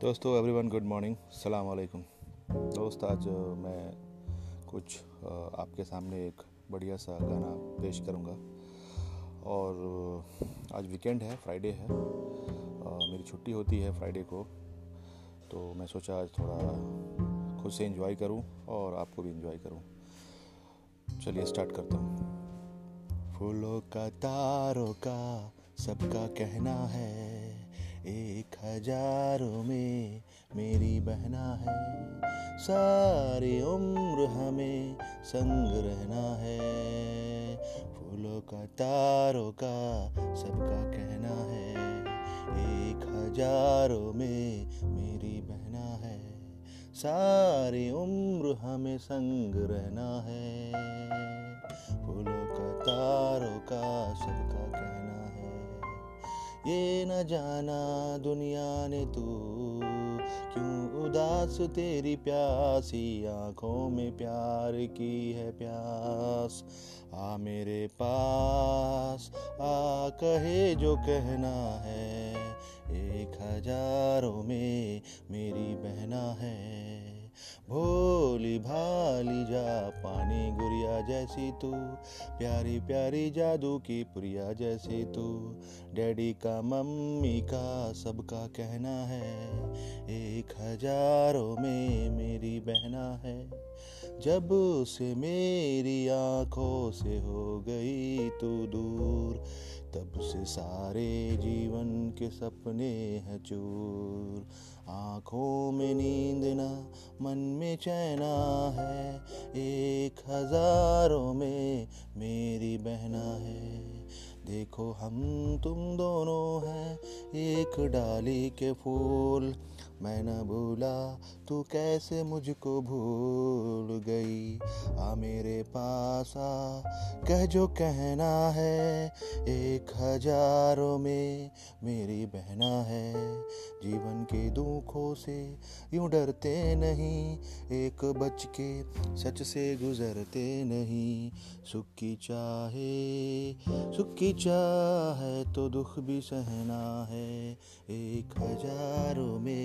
दोस्तों everyone good morning सलाम वालेकुम दोस्त, आज मैं कुछ आपके सामने एक बढ़िया सा गाना पेश करूँगा। और आज वीकेंड है फ्राइडे है। मेरी छुट्टी होती है फ्राइडे को। तो मैं सोचा आज थोड़ा खुद से एंजॉय करूँ और आपको भी एंजॉय करूँ। चलिए स्टार्ट करता हूँ। फूलों का, तारों का सबका कहना है एक हज़ारों में मेरी बहना है। सारी उम्र हमें संग रहना है। फूलों का, तारों का सबका कहना है। एक हज़ारों में मेरी बहना है। सारी उम्र हमें संग रहना है। फूलों का, तारों का सबका ये न जाना दुनिया ने तू। क्यों उदास तेरी प्यासी आँखों में प्यार की है प्यास? आ मेरे पास, आ कहे जो कहना है। एक हज़ारों में मेरी बहना है। जैसी तू। प्यारी प्यारी जादू की पुरिया जैसी तू। डैडी का, मम्मी का, सबका कहना है, एक हज़ारों में मेरी बहना है। जब से मेरी आँखों से हो गई तू दूर, तब से सारे जीवन के सपने हैं चूर। आँखों में नींद ना, मन में चैना है। एक हज़ारों में मेरी बहना है। देखो हम तुम दोनों हैं, एक डाली के फूल। मैं न भूला, तू कैसे मुझको भूल गई? आ मेरे पास आ, कह जो कहना है। एक हज़ारों में मेरी बहना है जीवन के दुखों से यूँ डरते नहीं। एक बच के सच से गुजरते नहीं। सुख की चाहे, सुख की है तो दुख भी सहना है। एक हज़ारों में